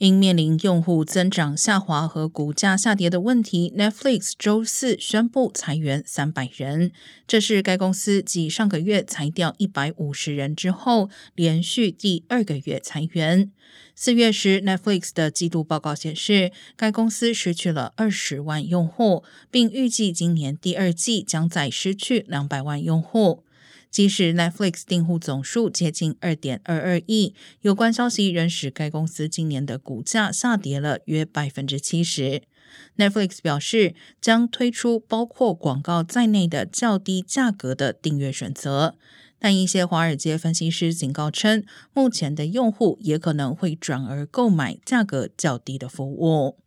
因面临用户增长下滑和股价下跌的问题，Netflix 周四宣布裁员三百人。这是该公司继上个月裁掉一百五十人之后，连续第二个月裁员。四月时，Netflix 的季度报告显示，该公司失去了二十万用户，并预计今年第二季将再失去两百万用户。即使 Netflix 订户总数接近二点二二亿，有关消息仍使该公司今年的股价下跌了约百分之七十。Netflix 表示将推出包括广告在内的较低价格的订阅选择，但一些华尔街分析师警告称，目前的用户也可能会转而购买价格较低的服务。